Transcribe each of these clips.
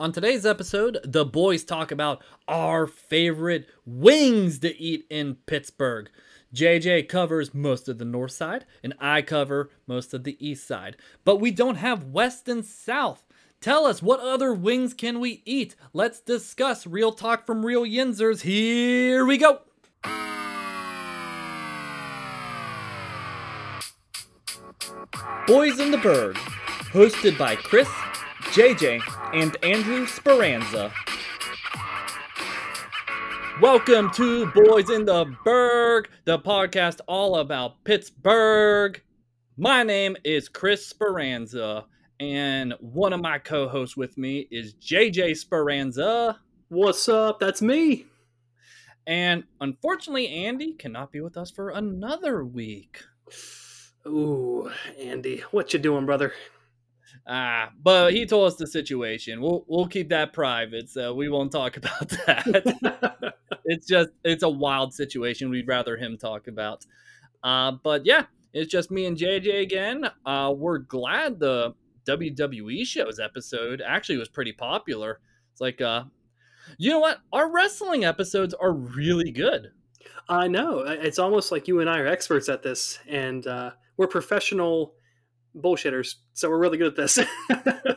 On today's episode, the boys talk about our favorite wings to eat in Pittsburgh. JJ covers most of the north side, and I cover most of the east side. But we don't have west and south. Tell us what other wings can we eat? Let's discuss real talk from real Yinzers. Here we go. Boys in the Burgh, hosted by Chris, JJ, and Andrew Speranza. Welcome to Boys in the Burgh, the podcast all about Pittsburgh. My name is Chris Speranza, and one of my co hosts with me is JJ Speranza. What's up? That's me. And unfortunately, Andy cannot be with us for another week. Ooh, Andy, what you doing, brother? Ah, but he told us the situation. We'll we'll keep that private, so we won't talk about that. it's just it's a wild situation. We'd rather him talk about. Uh, but yeah, it's just me and JJ again. Uh, we're glad the WWE shows episode actually was pretty popular. It's like, uh, you know what? Our wrestling episodes are really good. I know. It's almost like you and I are experts at this, and uh, we're professional bullshitters, so we're really good at this.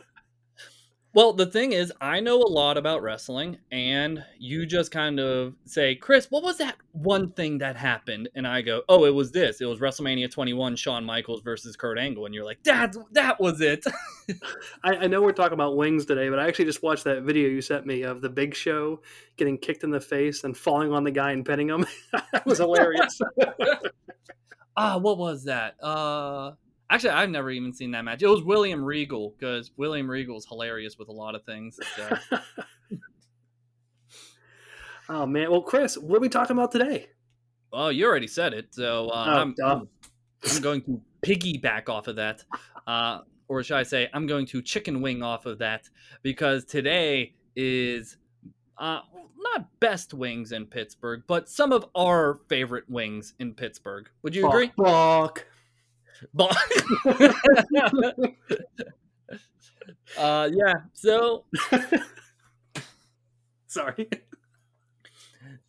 well, the thing is, I know a lot about wrestling, and you just kind of say, Chris, what was that one thing that happened? And I go, oh, it was this. It was WrestleMania 21, Shawn Michaels versus Kurt Angle. And you're like, that, that was it. I, I know we're talking about wings today, but I actually just watched that video you sent me of the big show getting kicked in the face and falling on the guy and petting him. that was hilarious. ah, what was that? Uh, Actually, I've never even seen that match. It was William Regal because William Regal is hilarious with a lot of things. So. oh man, well, Chris, what are we talking about today? Well, you already said it, so uh, oh, I'm, I'm, I'm going to piggyback off of that, uh, or should I say, I'm going to chicken wing off of that because today is uh, not best wings in Pittsburgh, but some of our favorite wings in Pittsburgh. Would you agree? Fuck. But uh, yeah, so sorry.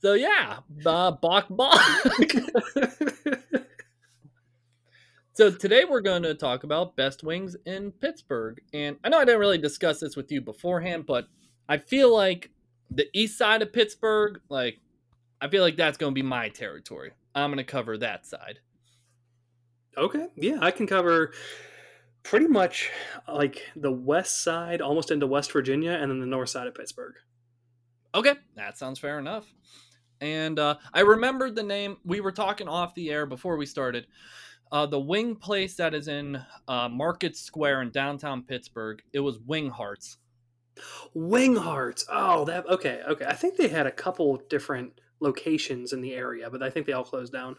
So yeah, uh, Bach Bach. so today we're going to talk about best wings in Pittsburgh, and I know I didn't really discuss this with you beforehand, but I feel like the east side of Pittsburgh, like I feel like that's going to be my territory. I'm going to cover that side. Okay, yeah, I can cover pretty much like the west side, almost into West Virginia, and then the north side of Pittsburgh. Okay, that sounds fair enough. And uh, I remembered the name. We were talking off the air before we started. Uh, the wing place that is in uh, Market Square in downtown Pittsburgh. It was Wing Hart's. Wing Hart's. Oh, that okay. Okay, I think they had a couple different locations in the area, but I think they all closed down.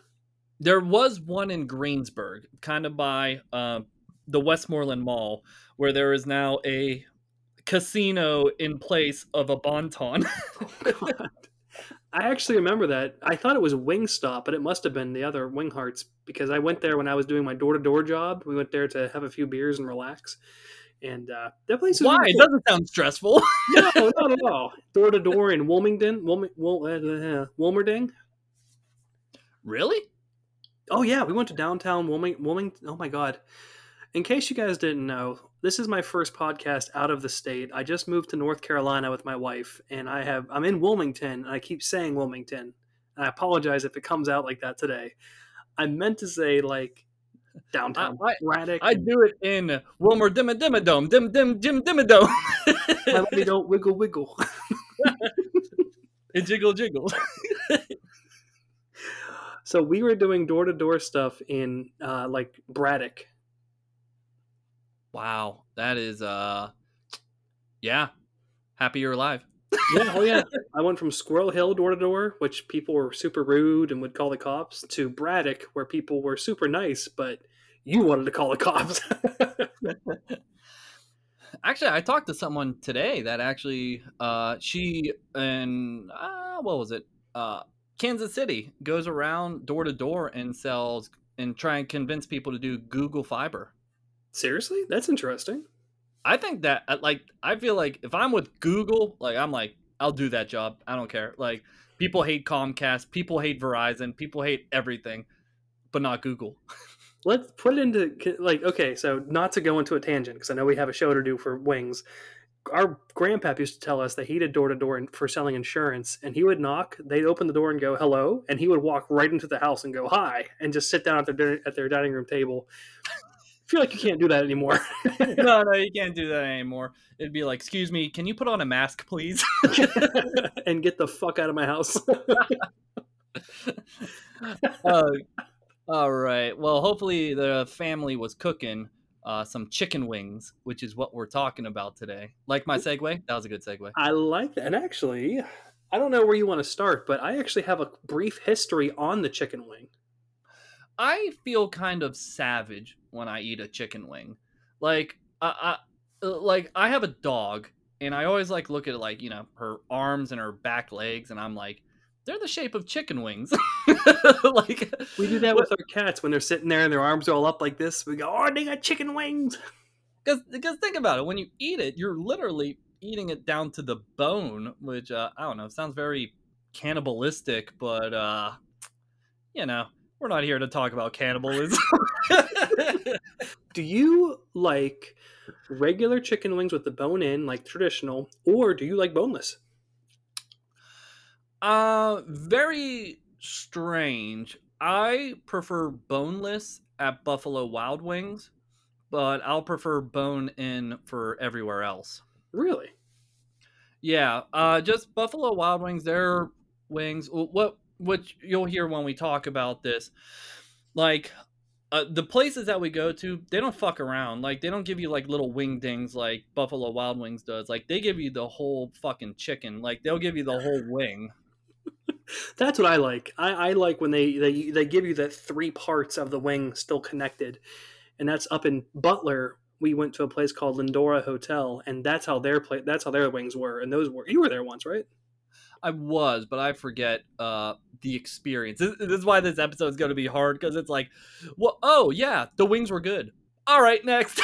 There was one in Greensburg, kind of by uh, the Westmoreland Mall, where there is now a casino in place of a Bon-Ton. oh, I actually remember that. I thought it was Wingstop, but it must have been the other Wing Hart's because I went there when I was doing my door to door job. We went there to have a few beers and relax. And uh, that place Why? Really cool. It doesn't sound stressful. no, not at all. Door to door in Wilmington, Wilm- Wil- uh, Wilmerding. Really? Oh yeah, we went to downtown Wilmington. Wilmington. Oh my god! In case you guys didn't know, this is my first podcast out of the state. I just moved to North Carolina with my wife, and I have I'm in Wilmington, and I keep saying Wilmington. And I apologize if it comes out like that today. I meant to say like downtown I, Braddock. I do it in Wilmer Dimma Dimma Dome. Dim Dim Dim Dimma Dome. I don't wiggle wiggle. and jiggle jiggle. So we were doing door to door stuff in uh, like Braddock. Wow, that is uh, yeah, happy you're alive. yeah, oh yeah. I went from Squirrel Hill door to door, which people were super rude and would call the cops, to Braddock, where people were super nice, but you wanted to call the cops. actually, I talked to someone today that actually, uh, she and uh, what was it? Uh, Kansas City goes around door to door and sells and try and convince people to do Google Fiber. Seriously, that's interesting. I think that uh, like I feel like if I'm with Google, like I'm like I'll do that job. I don't care. Like people hate Comcast, people hate Verizon, people hate everything, but not Google. Let's put it into like okay, so not to go into a tangent because I know we have a show to do for wings. Our grandpap used to tell us that he did door to door for selling insurance, and he would knock. They'd open the door and go hello, and he would walk right into the house and go hi, and just sit down at their at their dining room table. I feel like you can't do that anymore. no, no, you can't do that anymore. It'd be like, excuse me, can you put on a mask, please? and get the fuck out of my house. uh, all right. Well, hopefully the family was cooking uh, some chicken wings, which is what we're talking about today. Like my segue? That was a good segue. I like that. And actually, I don't know where you want to start, but I actually have a brief history on the chicken wing. I feel kind of savage when I eat a chicken wing. Like, I, I uh, like I have a dog, and I always like look at like you know her arms and her back legs, and I'm like, they're the shape of chicken wings. like we do that with our cats when they're sitting there and their arms are all up like this. We go, oh, they got chicken wings. Because because think about it, when you eat it, you're literally eating it down to the bone, which uh, I don't know, sounds very cannibalistic, but uh, you know, we're not here to talk about cannibalism. do you like regular chicken wings with the bone in, like traditional, or do you like boneless? Uh, very strange. I prefer boneless at Buffalo Wild Wings, but I'll prefer bone in for everywhere else. Really? Yeah. Uh, just Buffalo Wild Wings. Their wings. What which you'll hear when we talk about this. Like uh, the places that we go to, they don't fuck around. Like they don't give you like little wing dings like Buffalo Wild Wings does. Like they give you the whole fucking chicken. Like they'll give you the whole wing. That's what I like. I, I, like when they, they they give you the three parts of the wing still connected, and that's up in Butler. We went to a place called Lyndora Hotel, and that's how their play. That's how their wings were, and those were. You were there once, right? I was, but I forget uh, the experience. This, this, is why this episode is going to be hard because it's like, well, oh yeah, the wings were good. All right, next.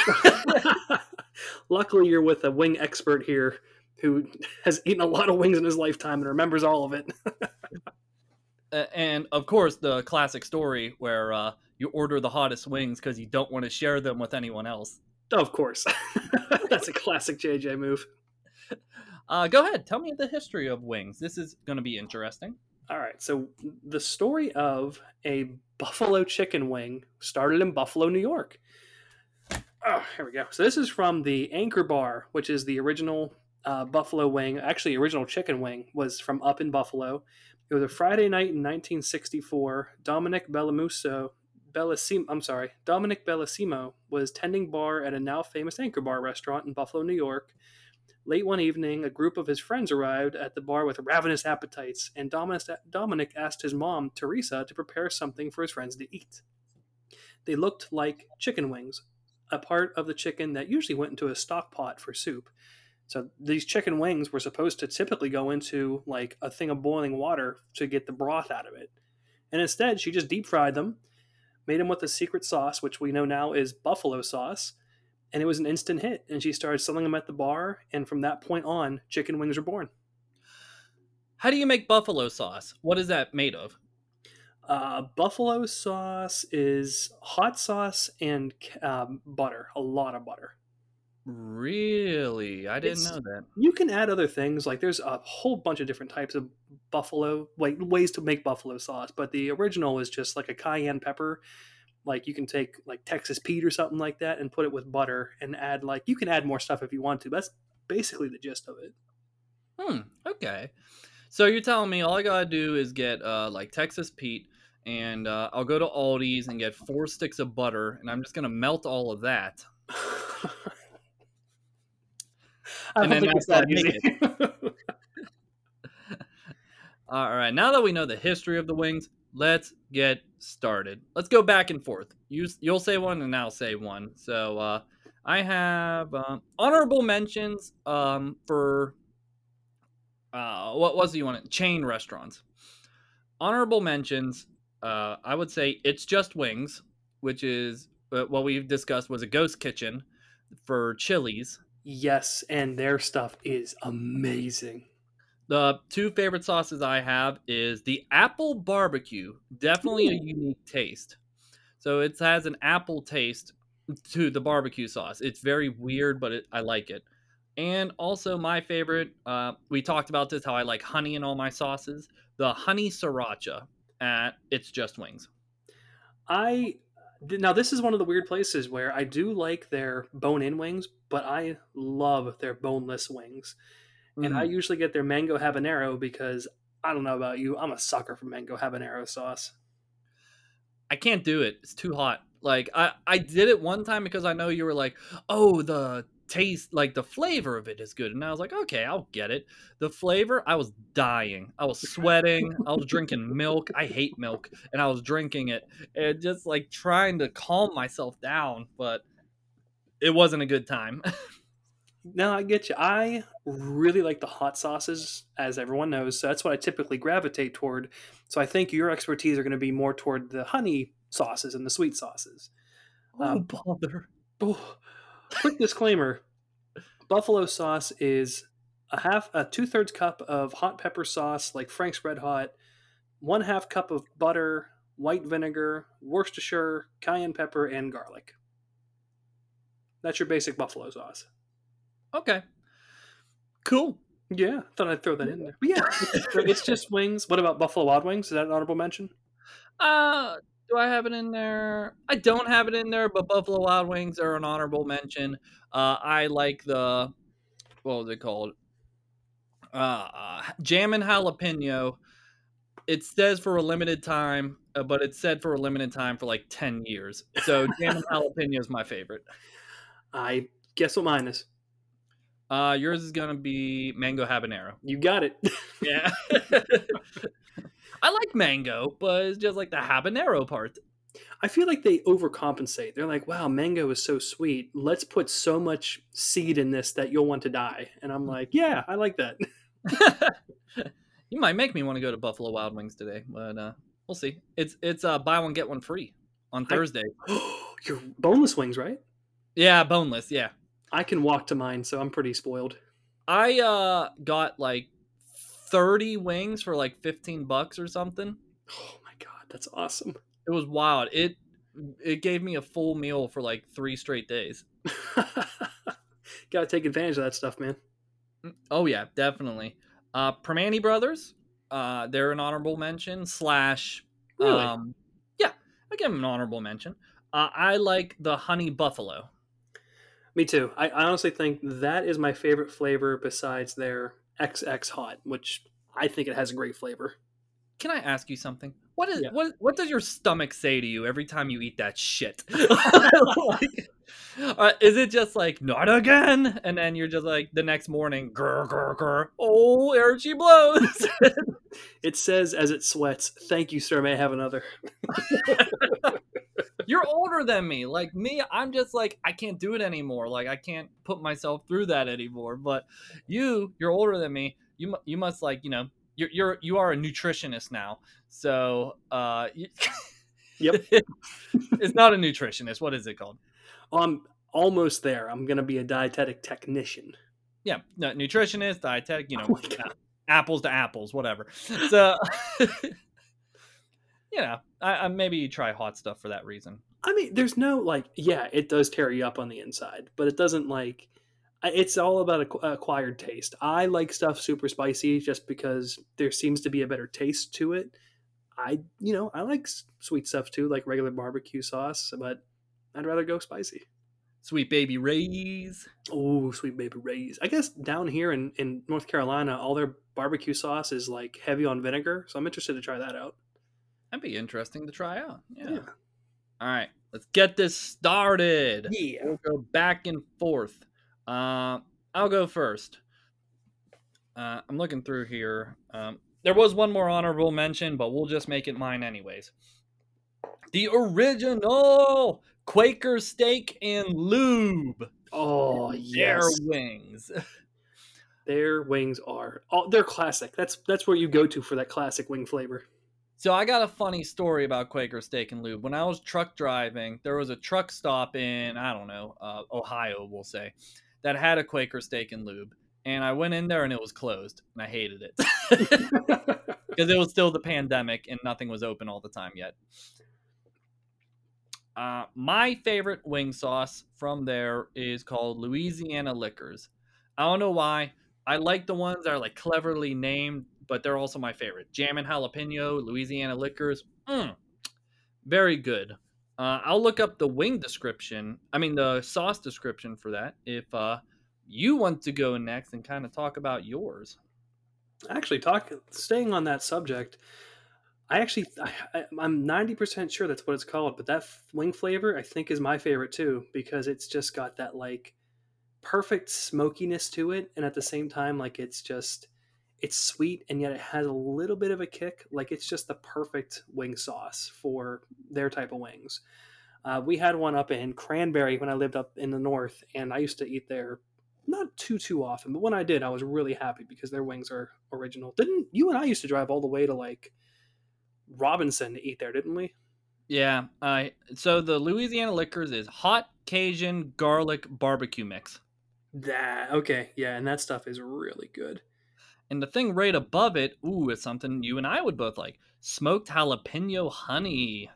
Luckily, you're with a wing expert here who has eaten a lot of wings in his lifetime and remembers all of it. and of course, the classic story where uh, you order the hottest wings because you don't want to share them with anyone else. Of course, that's a classic JJ move. Uh, go ahead, tell me the history of wings. This is going to be interesting. All right, so the story of a buffalo chicken wing started in Buffalo, New York. Oh, here we go. So this is from the Anchor Bar, which is the original uh, buffalo wing, actually original chicken wing, was from up in Buffalo. It was a Friday night in 1964. Dominic Bellamuso, Bellissimo, I'm sorry, Dominic Bellissimo was tending bar at a now famous Anchor Bar restaurant in Buffalo, New York. Late one evening, a group of his friends arrived at the bar with ravenous appetites, and Dominic asked his mom, Teresa, to prepare something for his friends to eat. They looked like chicken wings, a part of the chicken that usually went into a stock pot for soup. So these chicken wings were supposed to typically go into like a thing of boiling water to get the broth out of it. And instead, she just deep fried them, made them with a secret sauce, which we know now is buffalo sauce, and it was an instant hit. And she started selling them at the bar, and from that point on, chicken wings were born. How do you make buffalo sauce? What is that made of? Uh, buffalo sauce is hot sauce and um, butter, a lot of butter. Really? I didn't it's, know that. You can add other things. Like there's a whole bunch of different types of buffalo, like ways to make buffalo sauce. But the original is just like a cayenne pepper. Like you can take like Texas Pete or something like that and put it with butter and add like you can add more stuff if you want to. That's basically the gist of it. Hmm. Okay. So you're telling me all I gotta do is get uh, like Texas Pete, and uh, I'll go to Aldi's and get four sticks of butter, and I'm just gonna melt all of that. And then it's that easy. All right, now that we know the history of the wings, let's get started. Let's go back and forth. You you'll say one and I'll say one. So uh, I have uh, honorable mentions um, for uh, what was it you want? Chain restaurants. Honorable mentions. Uh, I would say it's just wings, which is uh, what we've discussed was a ghost kitchen for Chili's Yes, and their stuff is amazing. The two favorite sauces I have is the apple barbecue. Definitely a unique taste. So it has an apple taste to the barbecue sauce. It's very weird, but it, I like it. And also my favorite, uh, we talked about this how I like honey in all my sauces. The honey sriracha at It's Just Wings. I now this is one of the weird places where I do like their bone-in wings, but I love their boneless wings. And I Mhm. usually get their mango habanero because I don't know about you, I'm a sucker for mango habanero sauce. I can't do it. It's too hot. Like I I did it one time because I know you were like, "Oh, the taste, like the flavor of it is good." And I was like, "Okay, I'll get it." The flavor, I was dying. I was sweating. I was drinking milk. I hate milk, and I was drinking it and just like trying to calm myself down, but it wasn't a good time. No, I get you. I really like the hot sauces, as everyone knows. So that's what I typically gravitate toward. So I think your expertise are going to be more toward the honey sauces and the sweet sauces. oh, Um, bother. oh, quick disclaimer: buffalo sauce is a half, a two thirds cup of hot pepper sauce, like Frank's Red Hot, one half cup of butter, white vinegar, Worcestershire, cayenne pepper, and garlic. That's your basic buffalo sauce. Okay. Cool. Yeah, thought I'd throw that in there. But yeah, it's, just wings. What about Buffalo Wild Wings? Is that an honorable mention? Uh, do I have it in there? I don't have it in there, but Buffalo Wild Wings are an honorable mention. Uh, I like the what was it called? Uh, uh jam and jalapeno. It says for a limited time, uh, but it's said for a limited time for like ten years. So jam and jalapeno is my favorite. I guess what mine is. Uh, yours is gonna be mango habanero. You got it. Yeah. I like mango, but it's just like the habanero part. I feel like they overcompensate. They're like, wow, mango is so sweet. Let's put so much seed in this that you'll want to die. And I'm like, yeah, I like that. you might make me want to go to Buffalo Wild Wings today, but uh, we'll see. It's it's uh, buy one get one free on I- Thursday. Your boneless wings, right? Yeah, boneless. Yeah, I can walk to mine, so I'm pretty spoiled. I uh got like thirty wings for like fifteen bucks or something. Oh my god, that's awesome. It was wild. It it gave me a full meal for like three straight days. Got to take advantage of that stuff, man. Oh yeah, definitely. Uh, Primanti Brothers, uh, they're an honorable mention slash. Really? Um, yeah, I give them an honorable mention. Uh, I like the honey buffalo. Me too. I, I honestly think that is my favorite flavor besides their XX Hot, which I think it has a great flavor. Can I ask you something? What is Yeah. what what does your stomach say to you every time you eat that shit? like, uh, is it just like not again, and then you're just like the next morning, grr grr grr, oh, she blows. It says as it sweats, "Thank you, sir. May I have another?" You're older than me. Like me, I'm just like I can't do it anymore. Like I can't put myself through that anymore. But you, you're older than me. You you must like you know you're you're you are a nutritionist now. So uh, you, Yep. it's not a nutritionist. What is it called? Oh, I'm almost there. I'm gonna be a dietetic technician. Yeah, no, nutritionist, dietetic. You know, Oh God. a- apples to apples, whatever. So. You know, I, I maybe you try hot stuff for that reason. I mean, there's no like, yeah, it does tear you up on the inside, but it doesn't like. It's all about acquired taste. I like stuff super spicy just because there seems to be a better taste to it. I, you know, I like sweet stuff too, like regular barbecue sauce, but I'd rather go spicy. Sweet baby Ray's. Oh, sweet baby rays. I guess down here in, in North Carolina, all their barbecue sauce is like heavy on vinegar, so I'm interested to try that out. That'd be interesting to try out. Yeah. Yeah. All right, let's get this started. Yeah. We'll go back and forth. Uh, I'll go first. Uh, I'm looking through here. Um, there was one more honorable mention, but we'll just make it mine anyways. The original Quaker steak and lube. Oh, Their wings. Their wings are oh, they're classic. That's that's where you go to for that classic wing flavor. So I got a funny story about Quaker Steak and Lube. When I was truck driving, there was a truck stop in I don't know uh, Ohio, we'll say, that had a Quaker steak and lube, and I went in there and it was closed, and I hated it because it was still the pandemic and nothing was open all the time yet. Uh, my favorite wing sauce from there is called Louisiana Lickers. I don't know why. I like the ones that are like cleverly named, but they're also my favorite. Jam and jalapeno, Louisiana Lickers. Mm, very good. Uh, I'll look up the wing description. I mean the sauce description for that. If uh, you want to go next and kind of talk about yours. Actually, talk staying on that subject. I actually, I, am 90% sure that's what it's called, but that wing flavor I think is my favorite too because it's just got that like perfect smokiness to it, and at the same time, like it's just it's sweet and yet it has a little bit of a kick. Like it's just the perfect wing sauce for their type of wings. Uh, we had one up in Cranberry when I lived up in the north, and I used to eat there not too too often, but when I did, I was really happy because their wings are original. Didn't you and I used to drive all the way to like Robinson to eat there, didn't we? Yeah. Uh, so the Louisiana Lickers is hot Cajun garlic barbecue mix. That okay, yeah, and that stuff is really good. And the thing right above it, ooh, is something you and I would both like: smoked jalapeno honey.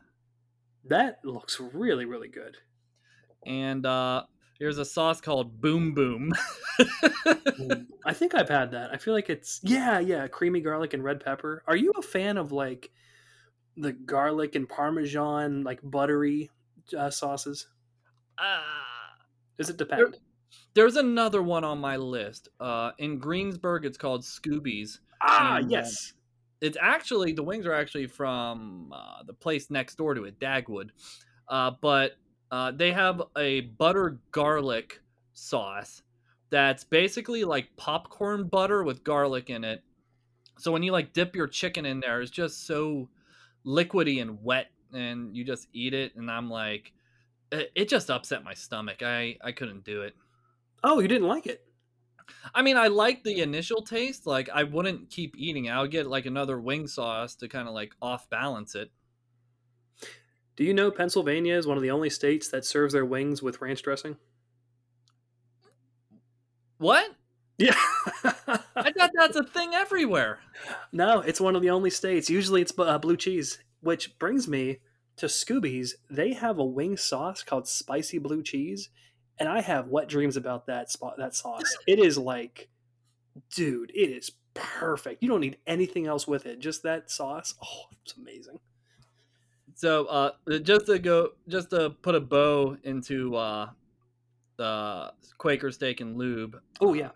That looks really, really good. And uh, here's a sauce called Boom Boom. I think I've had that. I feel like it's yeah, yeah, creamy garlic and red pepper. Are you a fan of like the garlic and parmesan like buttery uh, sauces? Uh, Does it depend? There, there's another one on my list. Uh, in Greensburg, it's called Scooby's. Ah, and, uh, yes. Uh, it's actually the wings are actually from uh, the place next door to it, Dagwood. Uh, but uh, they have a butter garlic sauce that's basically like popcorn butter with garlic in it. So when you like dip your chicken in there, it's just so liquidy and wet, and you just eat it. And I'm like, it, it just upset my stomach. I I couldn't do it. Oh, you didn't like it? I mean, I like the initial taste. Like, I wouldn't keep eating it. I would get like another wing sauce to kind of like off balance it. Do you know Pennsylvania is one of the only states that serves their wings with ranch dressing? What? Yeah. I thought that's a thing everywhere. No, it's one of the only states. Usually it's uh, blue cheese, which brings me to Scooby's. They have a wing sauce called spicy blue cheese, and I have wet dreams about that spot that sauce. It is like, dude, it is perfect. You don't need anything else with it. Just that sauce. Oh, it's amazing. So, uh, just to go, just to put a bow into uh, the Quaker Steak and Lube. Oh yeah,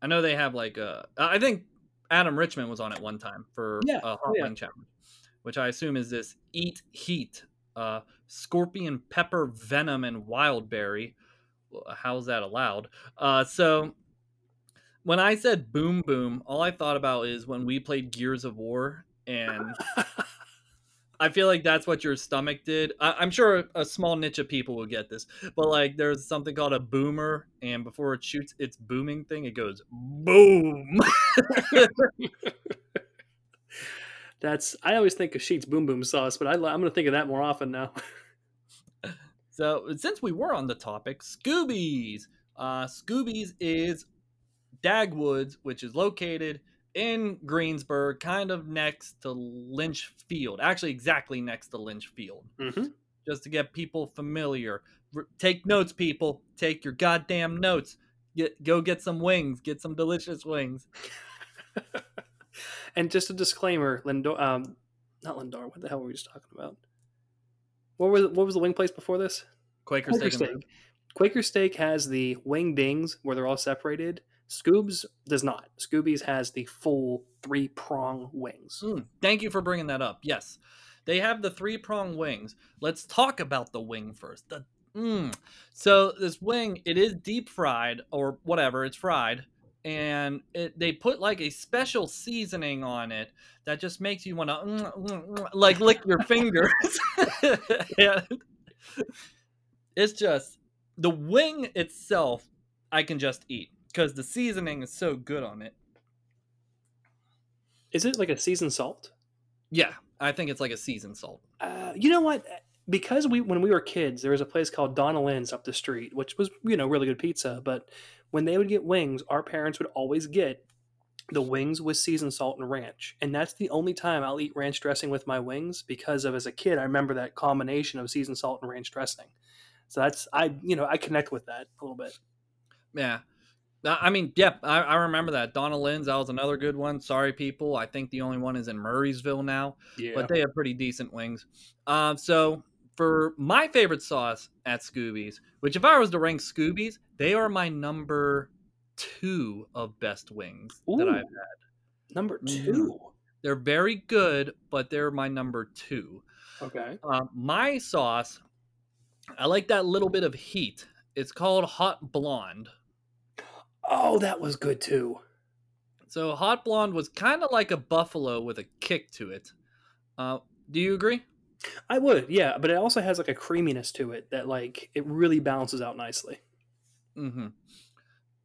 I know they have like a. I think Adam Richman was on it one time for yeah. a hot oh, yeah. wing challenge, which I assume is this Eat Heat, uh, scorpion pepper venom and wild berry how's that allowed? Uh, so when I said boom boom, all I thought about is when we played Gears of War, and I feel like that's what your stomach did. I- am sure a small niche of people will get this, but like there's something called a boomer, and before it shoots its booming thing, it goes boom. that's I always think of Sheetz boom boom sauce, but I, I'm going to think of that more often now. So since we were on the topic, Scooby's. Uh, Scooby's is Dagwoods, which is located in Greensburg, kind of next to Lynch Field. Actually, exactly next to Lynch Field. Mm-hmm. Just to get people familiar. R- take notes, people. Take your goddamn notes. Get go get some wings. Get some delicious wings. and just a disclaimer, Lindor, um, not Lindor. What the hell were we just talking about? What was what was the wing place before this? Quaker, Quaker steak. steak. Quaker Steak has the wing dings where they're all separated. Scoobs does not. Scooby's has the full three prong wings. Mm, thank you for bringing that up. Yes, they have the three prong wings. Let's talk about the wing first. The mm. so this wing it is deep fried or whatever. It's fried, and it, they put like a special seasoning on it that just makes you want to mm, mm, mm, like lick your fingers. it's just the wing itself I can just eat because the seasoning is so good on it. Is it like a seasoned salt? Yeah, I think it's like a seasoned salt. Uh, you know what? Because we when we were kids, there was a place called Donna Lynn's up the street, which was you know really good pizza. But when they would get wings, our parents would always get the wings with seasoned salt and ranch, and that's the only time I'll eat ranch dressing with my wings because of as a kid I remember that combination of seasoned salt and ranch dressing. So that's I you know I connect with that a little bit. Yeah. I mean, yep, I, I remember that. Donna Lynn's, that was another good one. Sorry, people. I think the only one is in Murrysville now, Yeah. but they have pretty decent wings. Um, so for my favorite sauce at Scooby's, which if I was to rank Scooby's, they are my number two of best wings that I've had. Number Mhm. 2 They're very good, but they're my number two. Okay. Uh, my sauce, I like that little bit of heat. It's called Hot Blonde. Oh, that was good too. So Hot Blonde was kind of like a buffalo with a kick to it. Uh, do you agree? I would, yeah, but it also has like a creaminess to it that like it really balances out nicely. Mm-hmm.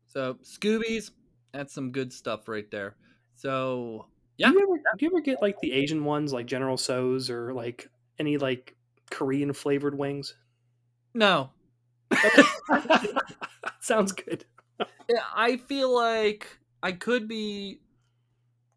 So Scooby's, that's some good stuff right there. So yeah, Do you ever do you ever get like the Asian ones like General Tso's or like any like Korean flavored wings? no, Sounds good. Yeah, I feel like I could be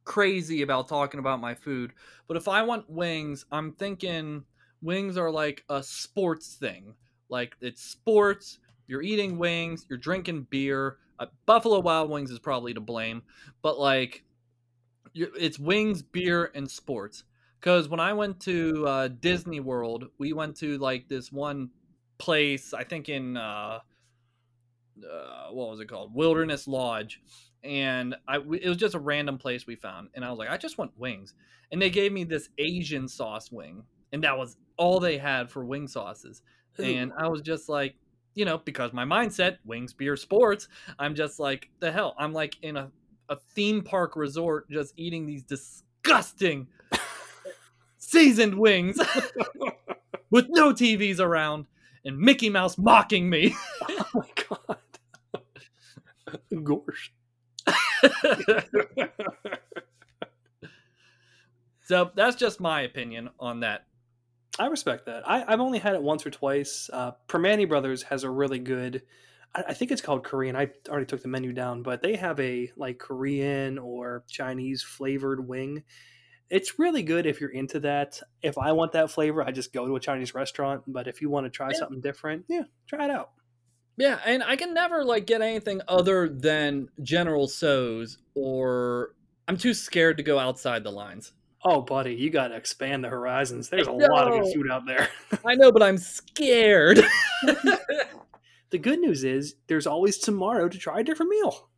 crazy about talking about my food, but if I want wings, I'm thinking wings are like a sports thing. Like it's sports, you're eating wings, you're drinking beer. Uh, Buffalo Wild Wings is probably to blame, but like it's wings, beer, and sports. Because when I went to uh, Disney World, we went to like this one place, I think in uh, uh, what was it called wilderness lodge and i it was just a random place we found and i was like i just want wings and they gave me this asian sauce wing and that was all they had for wing sauces and i was just like you know because my mindset wings beer sports i'm just like the hell i'm like in a, a theme park resort just eating these disgusting seasoned wings with no tvs around and mickey mouse mocking me oh my god. Gosh. So that's just my opinion on that. I respect that. I, I've only had it once or twice. Uh, Primanti Brothers has a really good. I, I think it's called Korean. I already took the menu down, but they have a like Korean or Chinese flavored wing. It's really good if you're into that. If I want that flavor, I just go to a Chinese restaurant. But if you want to try Yeah. something different, yeah, try it out. Yeah, and I can never like get anything other than General Tso's or I'm too scared to go outside the lines. Oh, buddy, you got to expand the horizons. There's a lot of good food out there. I know, but I'm scared. the good news is there's always tomorrow to try a different meal.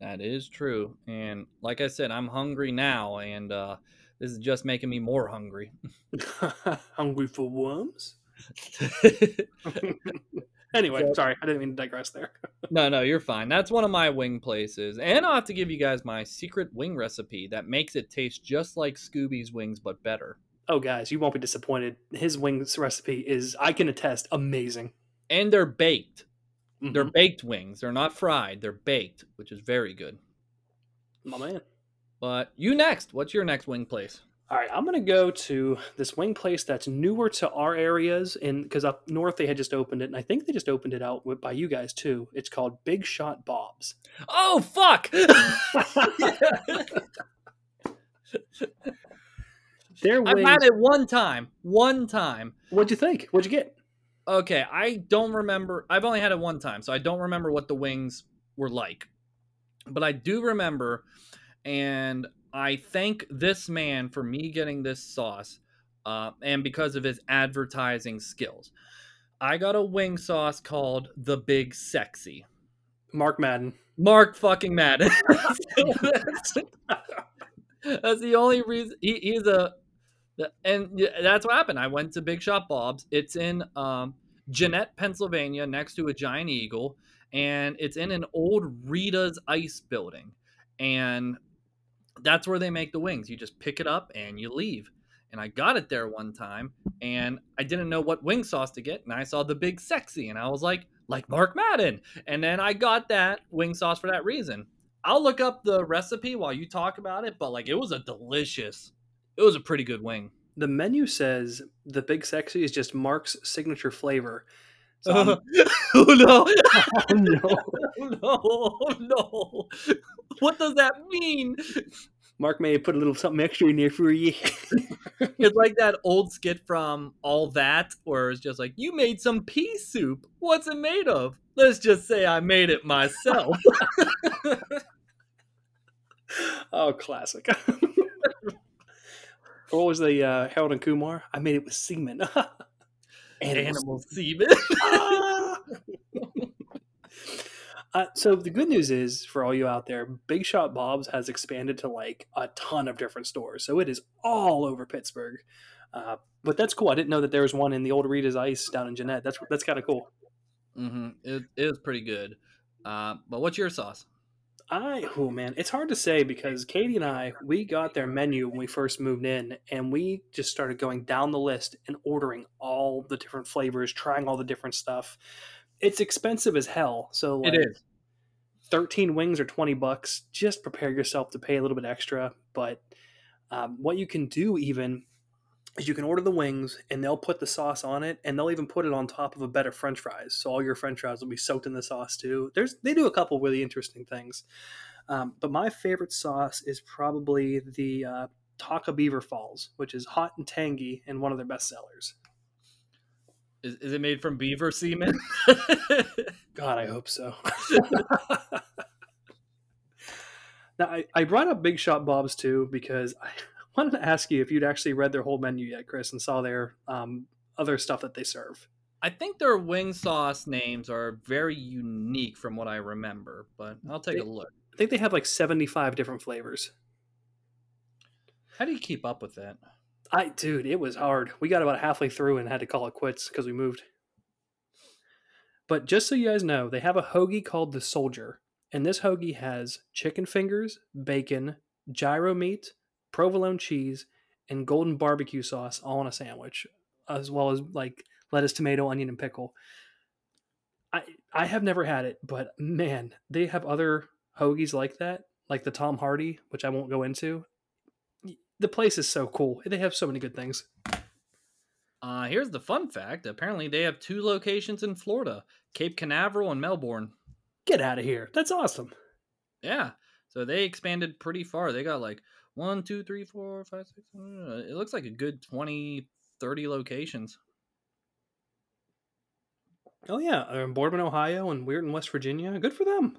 that is true. And like I said, I'm hungry now and uh this is just making me more hungry. Hungry for worms? Anyway, So- sorry, I didn't mean to digress there. no, no, you're fine. That's one of my wing places. And I'll have to give you guys my secret wing recipe that makes it taste just like Scooby's wings but better. Oh, guys, you won't be disappointed. His wings recipe is, I can attest, amazing. And they're baked. They're Mhm. baked wings. They're not fried. They're baked, which is very good. my man. But you next. What's your next wing place? All right, I'm gonna go to this wing place that's newer to our areas, and because up north they had just opened it, and I think they just opened it out with, by you guys too. It's called Big Shot Bob's. Oh fuck! Their I've wings. had it one time. One time. What'd you think? What'd you get? Okay, I don't remember. I've only had it one time, so I don't remember what the wings were like. But I do remember, and I thank this man for me getting this sauce, uh, and because of his advertising skills. I got a wing sauce called the Big Sexy. Mark Madden. Mark fucking Madden. that's, that's the only reason he, he's a and that's what happened. I went to Big Shot Bob's. It's in um, Jeannette, Pennsylvania, next to a giant eagle, and it's in an old Rita's ice building, and that's where they make the wings. You just pick it up and you leave. And I got it there one time, and I didn't know what wing sauce to get, and I saw the Big Sexy, and I was like, like Mark Madden, and then I got that wing sauce for that reason. I'll look up the recipe while you talk about it, but like it was a delicious, it was a pretty good wing. The menu says the Big Sexy is just Mark's signature flavor. So oh no! oh no, Oh no! Oh no! What does that mean? Mark may have put a little something extra in there for you. It's like that old skit from All That, where it's just like, "You made some pea soup. What's it made of? Let's just say I made it myself." oh, classic. what was the uh, Harold and Kumar? I made it with semen. Animal semen. Ah! uh, so the good news is for all you out there, Big Shot Bob's has expanded to like a ton of different stores, so it is all over Pittsburgh. Uh, but that's cool. I didn't know that there was one in the old Rita's Ice down in Jeannette. That's that's kind of cool. hmm It is pretty good. Uh, but what's your sauce? I oh man, it's hard to say because Katie and I we got their menu when we first moved in, and we just started going down the list and ordering all the different flavors, trying all the different stuff. It's expensive as hell, so like, It is. 13 wings or 20 bucks just prepare yourself to pay a little bit extra but um, what you can do even is you can order the wings and they'll put the sauce on it and they'll even put it on top of a bed of french fries so all your french fries will be soaked in the sauce too there's they do a couple really interesting things um, but my favorite sauce is probably the uh, Taka Beaver Falls, which is hot and tangy and one of their best sellers. Is, is it made from beaver semen? God, I hope so. now, I, I brought up Big Shot Bob's too because I wanted to ask you if you'd actually read their whole menu yet, Chris, and saw their um, other stuff that they serve. I think their wing sauce names are very unique from what I remember, but I'll take a look. I think they have like 75 different flavors. How do you keep up with that? I, dude, it was hard. We got about halfway through and had to call it quits because we moved. But just so you guys know, they have a hoagie called the Soldier, and this hoagie has chicken fingers, bacon, gyro meat, provolone cheese, and golden barbecue sauce all in a sandwich, as well as like lettuce, tomato, onion, and pickle. I I have never had it, but man, they have other hoagies like that, like the Tom Hardy, which I won't go into. The place is so cool. They have so many good things. Uh, here's the fun fact. Apparently, they have two locations in Florida Cape Canaveral and Melbourne. Get out of here. That's awesome. Yeah. So they expanded pretty far. They got like one, two, three, four, five, six. uh, It looks like a good 20, 30 locations. Oh yeah, they're in Boardman, Ohio, and Weirton, West Virginia. Good for them.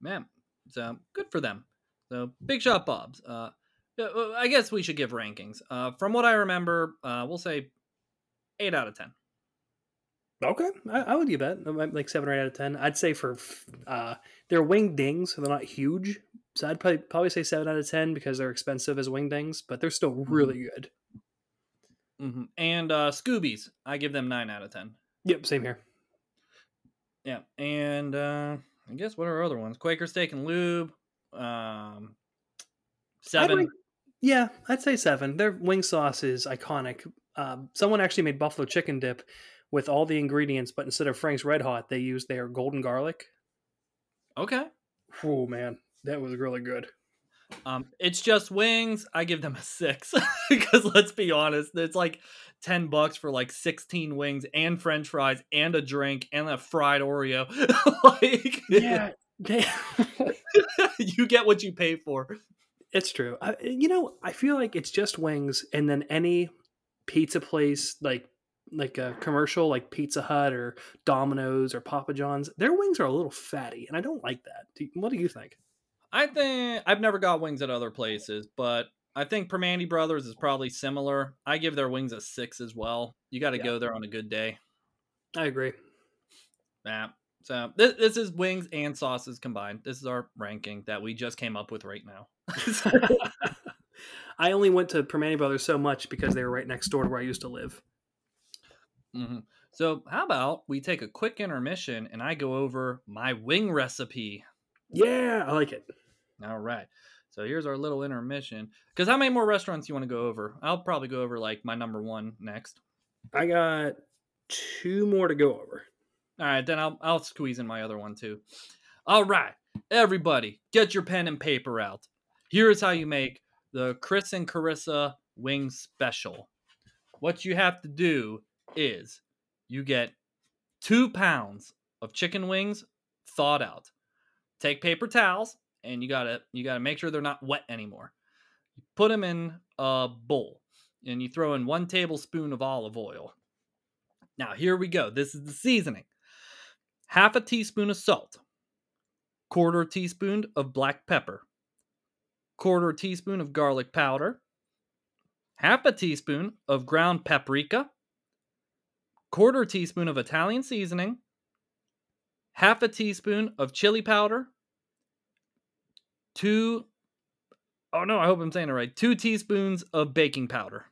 Man, so good for them. So big shot Bob's. Uh, I guess we should give rankings. Uh, from what I remember, uh, we'll say eight out of ten. Okay, I, I would give that uh, like seven or eight out of ten. I'd say for uh, they're wing dings, so they're not huge. So I'd probably probably say seven out of ten because they're expensive as wing dings, but they're still really good. hmm And uh, Scooby's, I give them nine out of ten. Yep, same here. Yeah, and uh, I guess what are other ones? Quaker Steak and Lube, um, I'd seven. rank- yeah, I'd say seven. Their wing sauce is iconic. Um, someone actually made buffalo chicken dip with all the ingredients, but instead of Frank's Red Hot, they used their golden garlic. Okay. Oh man, that was really good. Um, it's just wings. I give them a six because let's be honest, it's like ten bucks for like sixteen wings and French fries and a drink and a fried Oreo. like, Yeah, they, you get what you pay for. it's true. I, you know, I feel like it's just wings, and then any pizza place like like a commercial like Pizza Hut or Domino's or Papa John's, their wings are a little fatty, and I don't like that. Do, what do you think? I think I've never got wings at other places, but I think Primanti Brothers is probably similar. I give their wings a six as well. You got to Yeah. go there on a good day. I agree. Yeah. So this, this is wings and sauces combined. This is our ranking that we just came up with right now. I only went to Primanti Brothers so much because they were right next door to where I used to live. hmm So how about we take a quick intermission and I go over my wing recipe. Yeah, I like it. All right. So here's our little intermission. Because how many more restaurants you want to go over? I'll probably go over like my number one next. I got two more to go over. All right, then I'll I'll squeeze in my other one too. All right, everybody, get your pen and paper out. Here's how you make the Chris and Carissa wing special. What you have to do is you get two pounds of chicken wings thawed out. Take paper towels and you gotta you gotta make sure they're not wet anymore. You put them in a bowl and you throw in one tablespoon of olive oil. Now here we go. This is the seasoning. Half a teaspoon of salt, quarter teaspoon of black pepper, quarter teaspoon of garlic powder, half a teaspoon of ground paprika, quarter teaspoon of Italian seasoning, half a teaspoon of chili powder, two oh no, I hope I'm saying it right. Two teaspoons of baking powder.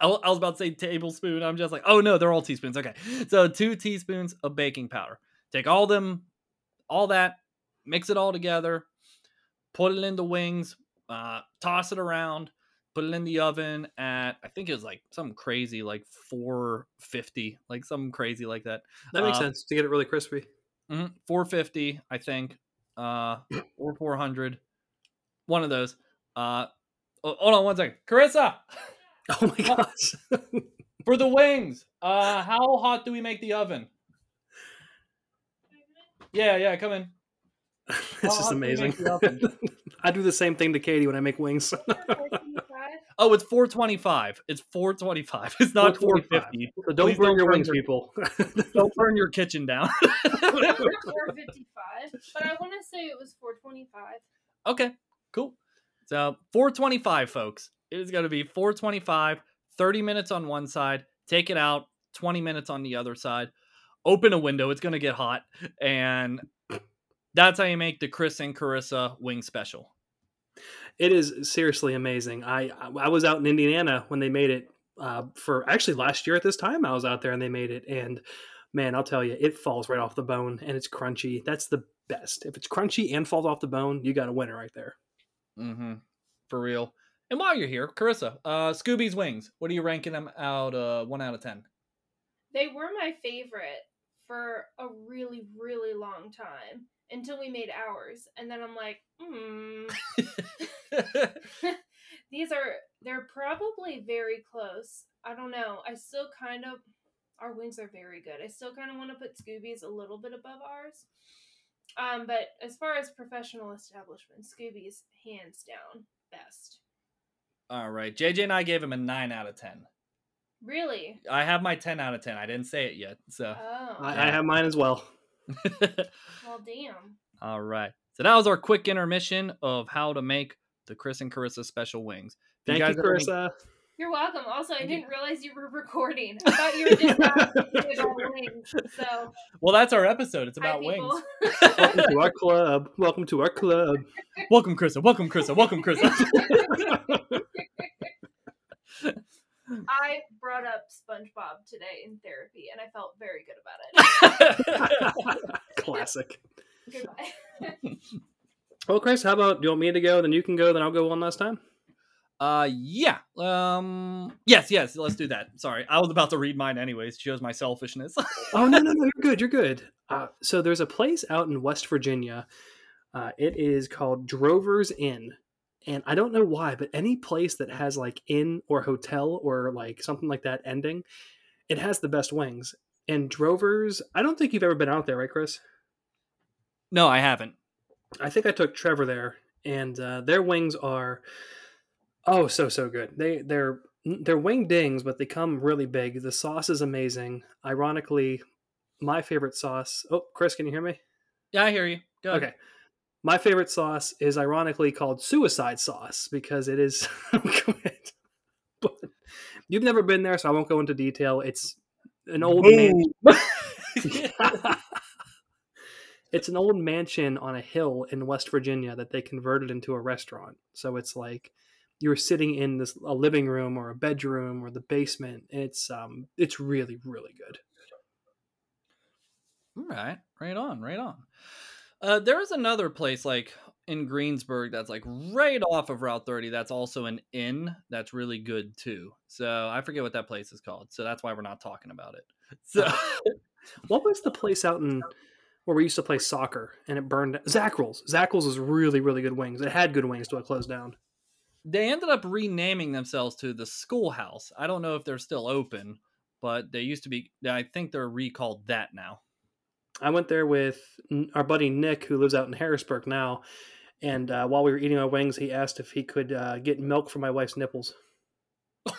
I was about to say tablespoon. I'm just like, oh no, they're all teaspoons. Okay, so two teaspoons of baking powder. Take all them, all that, mix it all together, put it in the wings, uh, toss it around, put it in the oven at I think it was like something crazy, like 450, like something crazy like that. That makes Uh, sense to get it really crispy. Mhm, 450, I think, uh, or 400, one of those. Uh, oh, hold on one second, Carissa, Oh my gosh. for the wings. Uh, how hot do we make the oven? Yeah, yeah, come in. this How is hot do amazing. make? I do the same thing to Katie when I make wings. Oh, it's 425. It's 425. It's not 450. so don't Please burn don't your burn wings, your- people. Don't burn your kitchen down. 455, but I want to say it was 425. Okay, cool. So 425, folks. It is going to be 425, 30 minutes on one side, take it out, 20 minutes on the other side. Open a window, it's going to get hot. And that's how you make the Chris and Carissa wing special. It is seriously amazing. I I was out in Indiana when they made it uh, for actually last year at this time. I was out there and they made it, and man, I'll tell you, it falls right off the bone and it's crunchy. That's the best. If it's crunchy and falls off the bone, you got a winner right there. Mm-hmm. For real. And while you're here, Carissa, uh, Scooby's wings. What are you ranking them out? Uh, one out of ten. They were my favorite for a really, really long time until we made ours. And then I'm like, hmm, these are, they're probably very close. I don't know. I still kind of, our wings are very good. I still kind of want to put Scooby's a little bit above ours. Um, but as far as professional establishment, Scooby's hands down best. All right. JJ and I gave him a nine out of ten. Really? I have my ten out of ten. I didn't say it yet. So. Oh, I, I have mine as well. well, damn. All right. So that was our quick intermission of how to make the Chris and Carissa special wings. Thank you, guys have any- Carissa. You're welcome. Also, I didn't realize you were recording. I thought you were just asking me about wings. So, Well, that's our episode. It's about people. wings. Welcome to our club. Welcome to our club. Welcome, Carissa. Welcome, Carissa. Welcome, Carissa. I brought up SpongeBob today in therapy, and I felt very good about it. Classic. Goodbye. Well, Chris, how about do you want me to go? Then you can go. Then I'll go one last time. Uh, yeah. Um, yes, yes. Let's do that. Sorry, I was about to read mine anyways. Shows my selfishness. Oh no, no, no! You're good. You're good. Uh, so there's a place out in West Virginia. Uh, it is called Drover's Inn, and I don't know why, but any place that has like inn or hotel or like something like that ending, it has the best wings. And Drover's, I don't think you've ever been out there, right, Chris? no, I haven't. I think I took Trevor there, and uh, their wings are oh so so good. They they're mm, they're wing dings, but they come really big. The sauce is amazing. Ironically, my favorite sauce. Oh, Chris, can you hear me? Yeah, I hear you. Go ahead. Okay. My favorite sauce is ironically called suicide sauce because it is. But you've never been there, so I won't go into detail. It's an old man. it's an old mansion on a hill in West Virginia that they converted into a restaurant. So it's like you're sitting in this a living room or a bedroom or the basement. And it's um it's really really good. All right, right on, right on. Uh, there is another place like in Greensburg that's like right off of Route 30. That's also an inn that's really good too. So I forget what that place is called. So that's why we're not talking about it. So What was the place out in where we used to play soccer and it burned? Zackrell's. Zackrell's was really really good wings. It had good wings till it closed down. They ended up renaming themselves to the Schoolhouse. I don't know if they're still open, but they used to be. I think they're recalled that now. I went there with our buddy Nick, who lives out in Harrisburg now. And uh, while we were eating our wings, he asked if he could uh, get milk for my wife's nipples.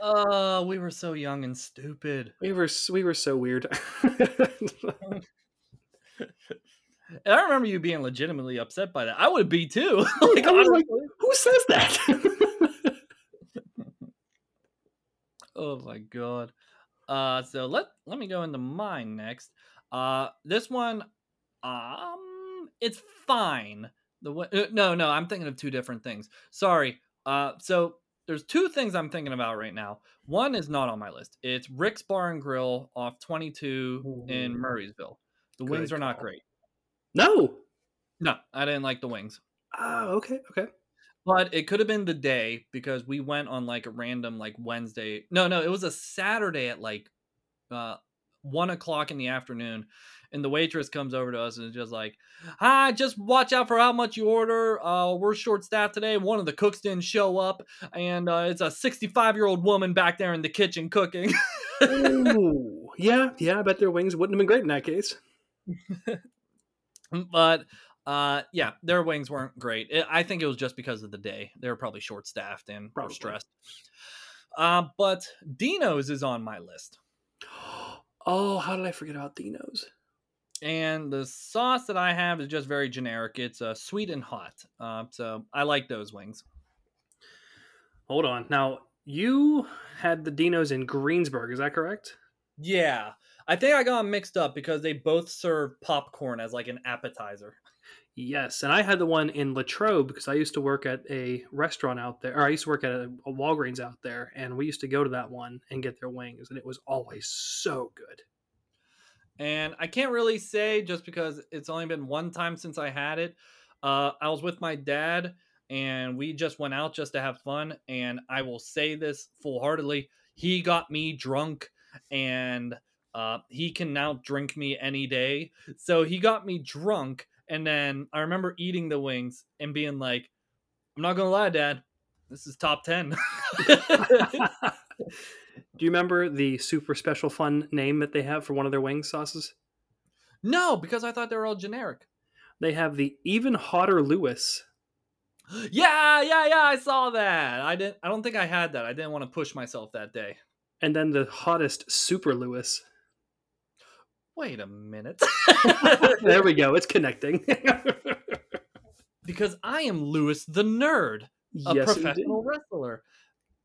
Oh, we were so young and stupid. we were we were so weird. And I remember you being legitimately upset by that. I would be too. Like, I was like. Who says that? oh my god. Uh, so let let me go into mine next. Uh, this one, um, it's fine. The way, uh, no, no, I'm thinking of two different things. Sorry. Uh, so there's two things I'm thinking about right now. One is not on my list. It's Rick's Bar and Grill off 22 in Ooh. Murrysville. The Good wings are not call. great. No. No, I didn't like the wings. Oh, okay, okay. But it could have been the day because we went on like a random like Wednesday. No, no, it was a Saturday at like uh one o'clock in the afternoon. And the waitress comes over to us and is just like, Hi, just watch out for how much you order. Uh we're short staffed today. One of the cooks didn't show up, and uh it's a 65 year old woman back there in the kitchen cooking. Ooh, yeah, yeah. I bet their wings wouldn't have been great in that case. but uh yeah their wings weren't great It- i think it was just because of the day they were probably short staffed and Probably. stressed uh, but dino's is on my list Oh, how did I forget about Dino's? and the sauce that i have is just very generic it's uh, sweet and hot uh, so i like those wings Hold on. Now you had the Dino's in Greensburg. Is that correct? yeah i think i got 'em mixed up because they both serve popcorn as like an appetizer Yes, and I had the one in Latrobe because I used to work at a restaurant out there, or I used to work at a, a Walgreens out there, and we used to go to that one and get their wings, and it was always so good. and I can't really say just because it's only been one time since I had it. Uh, I was with my dad, and we just went out just to have fun. And I will say this full heartedly: he got me drunk, and uh, he can now drink me any day. So he got me drunk, and then I remember eating the wings and being like, "I'm not gonna lie, Dad, this is top 10. Do you remember the super special fun name that they have for one of their wing sauces? no, because I thought they were all generic. They have the even hotter Lewis. Yeah, yeah, yeah. I saw that. I didn't. I don't think I had that. I didn't want to push myself that day. and then the hottest Super Lewis. Wait a minute. there we go. It's connecting. because I am Lewis the nerd, a yes, professional wrestler.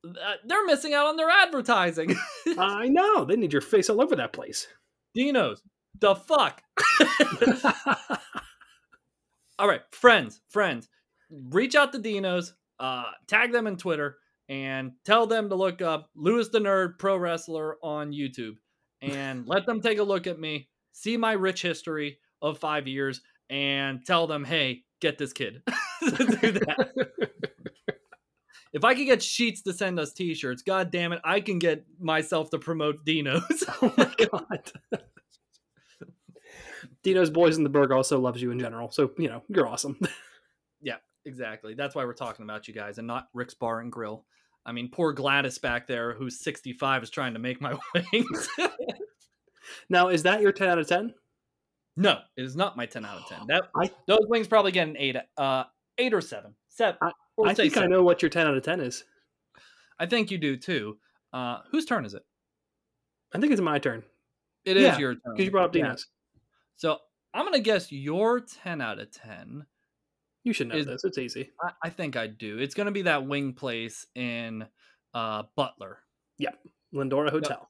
Uh, they're missing out on their advertising. I know. They need your face all over that place. Dinos, the fuck. All right, friends, friends, reach out to Dinos, uh, tag them in Twitter, and tell them to look up Lewis the Nerd Pro Wrestler on YouTube, and let them take a look at me, see my rich history of five years, and tell them, hey, get this kid. If I could get Sheetz to send us T-shirts, god damn it, I can get myself to promote Dinos. oh my god. Dino's Boys in the Burgh also loves you in general, so you know you're awesome. Yeah, exactly. That's why we're talking about you guys and not Rick's Bar and Grill. I mean, poor Gladys back there, who's 65, is trying to make my wings. now, is that your ten out of ten? no, it is not my 10 out of 10. That I- those wings probably get an eight, uh, eight or seven. Seven. I say think I know what your ten out of ten is. I think you do too. Uh, whose turn is it? I think it's my turn It is Yeah, your turn. because you brought up Yeah. So I'm gonna guess your 10 out of 10. You should know Is- this. It's easy. I, I think I do. It's gonna be that wing place in uh, Butler. Yep. Lyndora Hotel.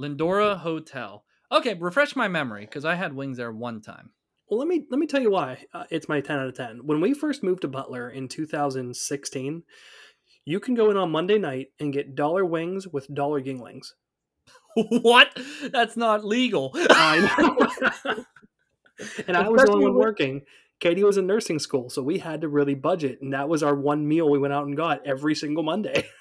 Lyndora Hotel. Okay, refresh my memory because I had wings there one time. Well, let me let me tell you why uh, it's my ten out of ten. When we first moved to Butler in 2016, you can go in on Monday night and get dollar wings with dollar Yuenglings. what? That's not legal. I know. and I was the only one working. Katie was in nursing school, so we had to really budget, and that was our one meal we went out and got every single Monday.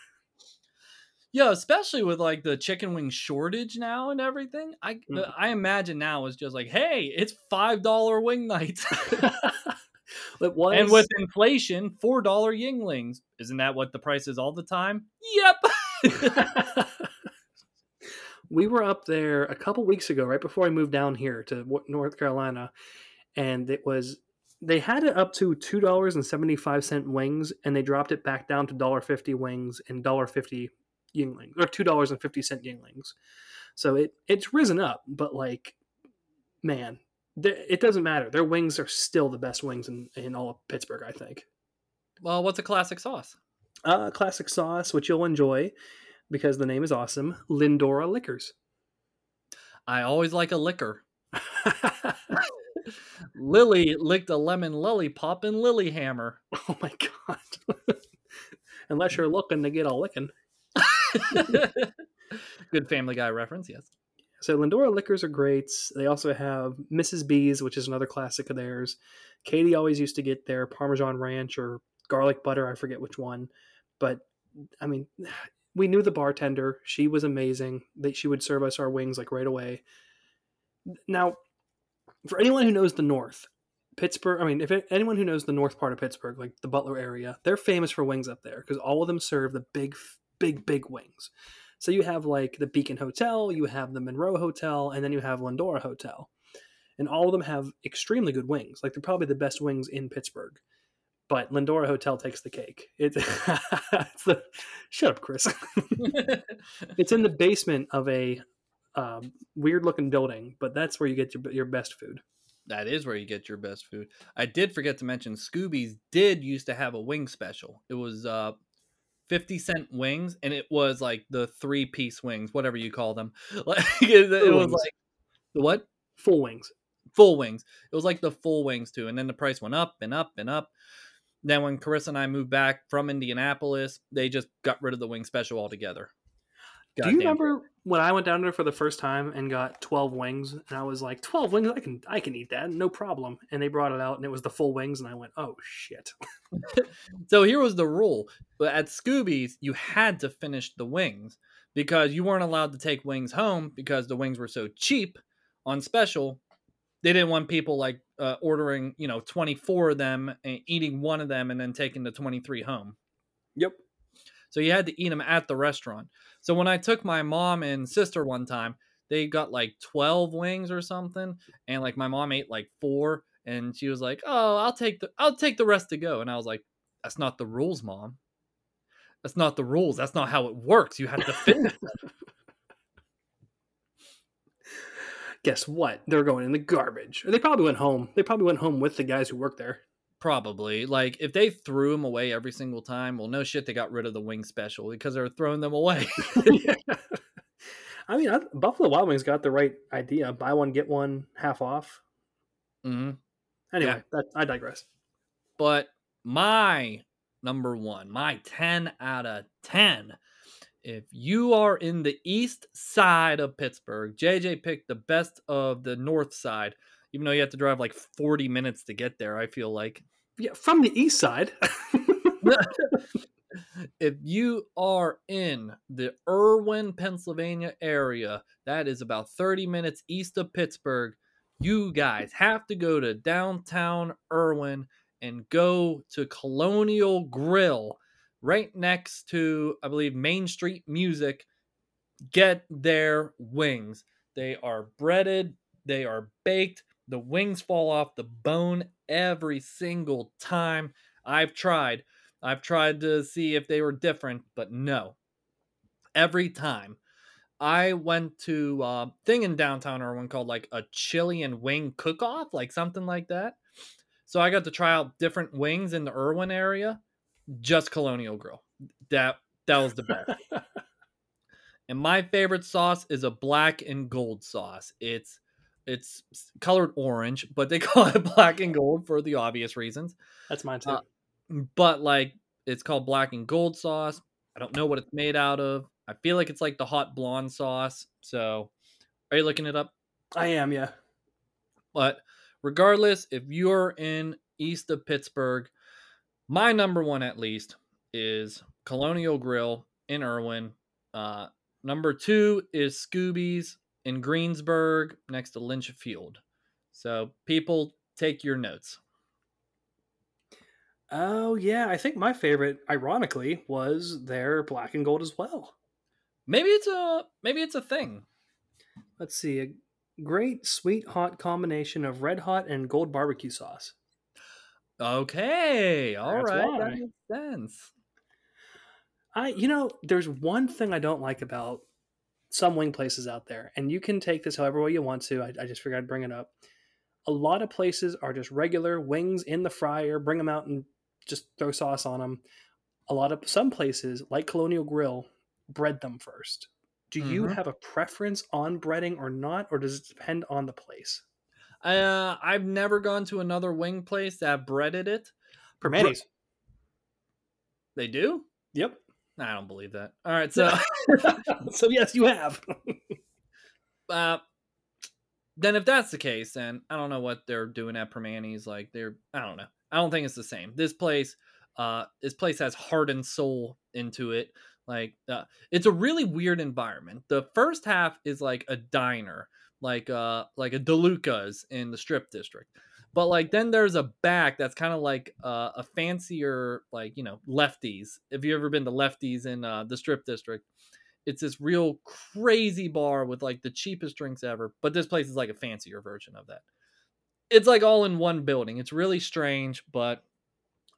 Yeah, especially with like the chicken wing shortage now and everything. I Mhm. I imagine now is just like, hey, it's five dollar wing night, it was and with inflation, four dollar Yuenglings. Isn't that what the price is all the time? Yep. we were up there a couple weeks ago, right before I moved down here to North Carolina, and it was they had it up to two dollars and seventy five cent wings, and they dropped it back down to dollar fifty wings and dollar fifty Yuenglings, or two dollars and fifty cent Yuenglings. So it it's risen up, but like, man, th- it doesn't matter. Their wings are still the best wings in in all of Pittsburgh, I think. well, what's a classic sauce? Uh, classic sauce, which you'll enjoy because the name is awesome. Lyndora Lickers. I always like a liquor. Lily licked a lemon lollipop in Lilyhammer. oh my god! Unless you're looking to get a licking. Good Family Guy reference, yes. So Lyndora lickers are great. They also have Mrs. B's, which is another classic of theirs. Katie always used to get their Parmesan Ranch or garlic butter. I forget which one, but I mean, we knew the bartender. She was amazing. That she would serve us our wings like right away. Now, for anyone who knows the North, Pittsburgh. I mean, if anyone who knows the North part of Pittsburgh, like the Butler area, they're famous for wings up there because all of them serve the big, big, big wings. So you have like the Beacon Hotel, you have the Monroe Hotel, and then you have Lyndora Hotel. And all of them have extremely good wings. Like they're probably the best wings in Pittsburgh. But Lyndora Hotel takes the cake. It's, it's the shut up, Chris. it's in the basement of a um, weird looking building, but that's where you get your, your best food. That is where you get your best food. I did forget to mention Scooby's did used to have a wing special. It was uh 50 cent wings and it was like the three piece wings, whatever you call them. Like it, it was like the what? Full wings. Full wings. It was like the full wings too. And then the price went up and up and up. Then when Carissa and I moved back from Indianapolis, they just got rid of the wing special altogether. Do you remember when I went down there for the first time and got twelve wings, and I was like, twelve wings, I can, I can eat that, no problem. And they brought it out, and it was the full wings, and I went, oh shit. So here was the rule. But at Scooby's, you had to finish the wings because you weren't allowed to take wings home because the wings were so cheap on special. They didn't want people like uh, ordering, you know, 24 of them and eating one of them and then taking the 23 home. Yep. So you had to eat them at the restaurant. So when I took my mom and sister one time, they got like 12 wings or something and like my mom ate like 4 and she was like, "Oh, I'll take the I'll take the rest to go." And I was like, "That's not the rules, mom. That's not the rules. That's not how it works. You have to finish." Guess what? They're going in the garbage. Or they probably went home. They probably went home with the guys who worked there. Probably. Like if they threw them away every single time, well no shit they got rid of the wing special because they were throwing them away. I mean, I, Buffalo Wild Wings got the right idea. Buy one, get one, half off. hmm Anyway, that, I digress. But my number one, my 10 out of 10. If you are in the east side of Pittsburgh, JJ picked the best of the north side, even though you have to drive like 40 minutes to get there, I feel like. Yeah, from the east side. if you are in the Irwin, Pennsylvania area, that is about 30 minutes east of Pittsburgh, you guys have to go to downtown Irwin and go to Colonial Grille right next to, I believe, Main Street Music. Get their wings. They are breaded, they are baked. The wings fall off the bone every single time. I've tried. I've tried to see if they were different, but no. Every time. I went to a thing in downtown Irwin called like a chili and wing cook off, like something like that. So I got to try out different wings in the Irwin area, just Colonial Grille. That that was the best. and my favorite sauce is a black and gold sauce. It's it's colored orange, but they call it black and gold for the obvious reasons. That's mine too. Uh, But like it's called black and gold sauce. I don't know what it's made out of. I feel like it's like the hot blonde sauce. So, are you looking it up? I am, yeah. But regardless, if you're in east of Pittsburgh, my number one at least is Colonial Grille in Irwin. Uh, number two is Scooby's in Greensburg next to Lynch Field. So people take your notes. Oh yeah, I think my favorite, ironically, was their black and gold as well. Maybe it's a maybe it's a thing. Let's see, a great sweet hot combination of red hot and gold barbecue sauce. Okay, all That's right, that makes sense. I, you know, there's one thing I don't like about some wing places out there, and you can take this however way you want to. I, I just figured I'd bring it up. A lot of places are just regular wings in the fryer, bring them out and just throw sauce on them. A lot of some places, like Colonial Grille, bread them first. Do you Mhm. have a preference on breading or not, or does it depend on the place? Uh, I've never gone to another wing place that breaded it. Primanti's. They do? Yep. I don't believe that. All right, so so yes, you have. uh, then if that's the case, then I don't know what they're doing at Primanti's. Like they're, I don't know. I don't think it's the same. This place, uh, this place has heart and soul into it. Like uh, it's a really weird environment. The first half is like a diner, like uh, like a DeLuca's in the Strip District. But like then there's a back that's kind of like uh, a fancier, like you know, lefties. If you ever been to lefties in uh, the Strip District, it's this real crazy bar with like the cheapest drinks ever. But this place is like a fancier version of that. It's like all in one building. It's really strange, but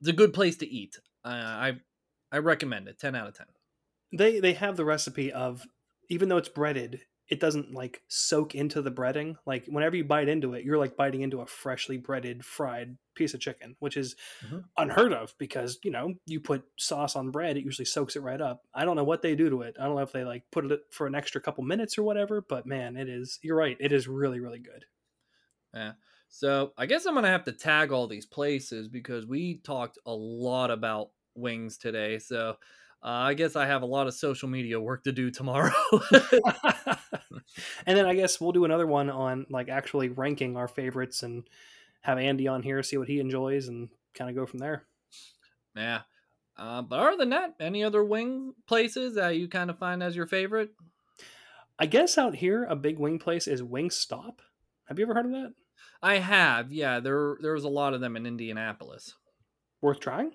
it's a good place to eat. Uh, I I recommend it. Ten out of ten. they they have the recipe of even though it's breaded it doesn't like soak into the breading like whenever you bite into it you're like biting into a freshly breaded fried piece of chicken which is Mhm. unheard of because you know you put sauce on bread it usually soaks it right up i don't know what they do to it i don't know if they like put it for an extra couple minutes or whatever but man it is you're right it is really really good Yeah. So I guess I'm gonna have to tag all these places because we talked a lot about wings today. So uh, I guess I have a lot of social media work to do tomorrow. and then i guess we'll do another one on like actually ranking our favorites and have andy on here see what he enjoys and kind of go from there yeah. Uh, but other than that, any other wing places that you kind of find as your favorite? I guess out here a big wing place is Wingstop. Have you ever heard of that? I have. Yeah, there there was a lot of them in Indianapolis. Worth trying?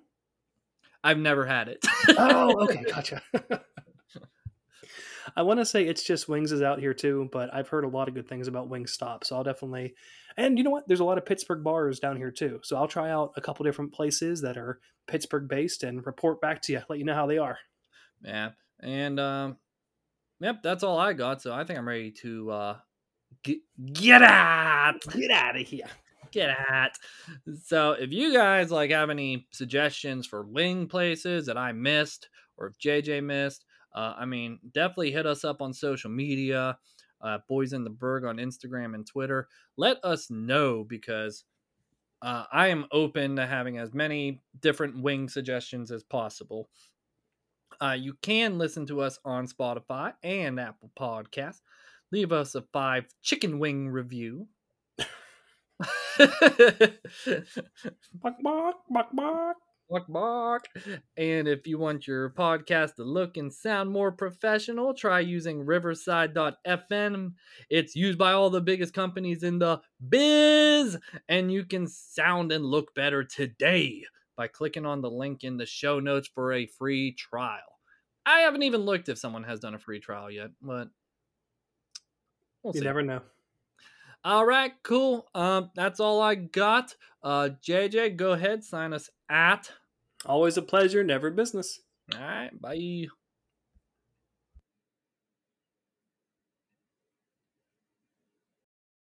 I've never had it. Oh, okay, gotcha. I want to say it's just Wings is out here too, but I've heard a lot of good things about Wingstop, so I'll definitely. And you know what? There's a lot of Pittsburgh bars down here too, so I'll try out a couple different places that are Pittsburgh based and report back to you, let you know how they are. Yeah. And um yep, that's all I got. So I think I'm ready to uh get get out. Get out of here. Get at. So if you guys like have any suggestions for wing places that I missed or if JJ missed, uh, I mean, definitely hit us up on social media, uh, Boys in the Burgh on Instagram and Twitter. Let us know because uh, I am open to having as many different wing suggestions as possible. Uh, you can listen to us on Spotify and Apple Podcasts. Leave us a five chicken wing review. Bark, bark, bark, bark. Bark, bark. And if you want your podcast to look and sound more professional, try using riverside.fm. It's used by all the biggest companies in the biz, and you can sound and look better today by clicking on the link in the show notes for a free trial. I haven't even looked if someone has done a free trial yet, but we'll You see. never know. All right, cool. Um, that's all I got. Uh, JJ, go ahead, sign us at. Always a pleasure, never business. All right, bye.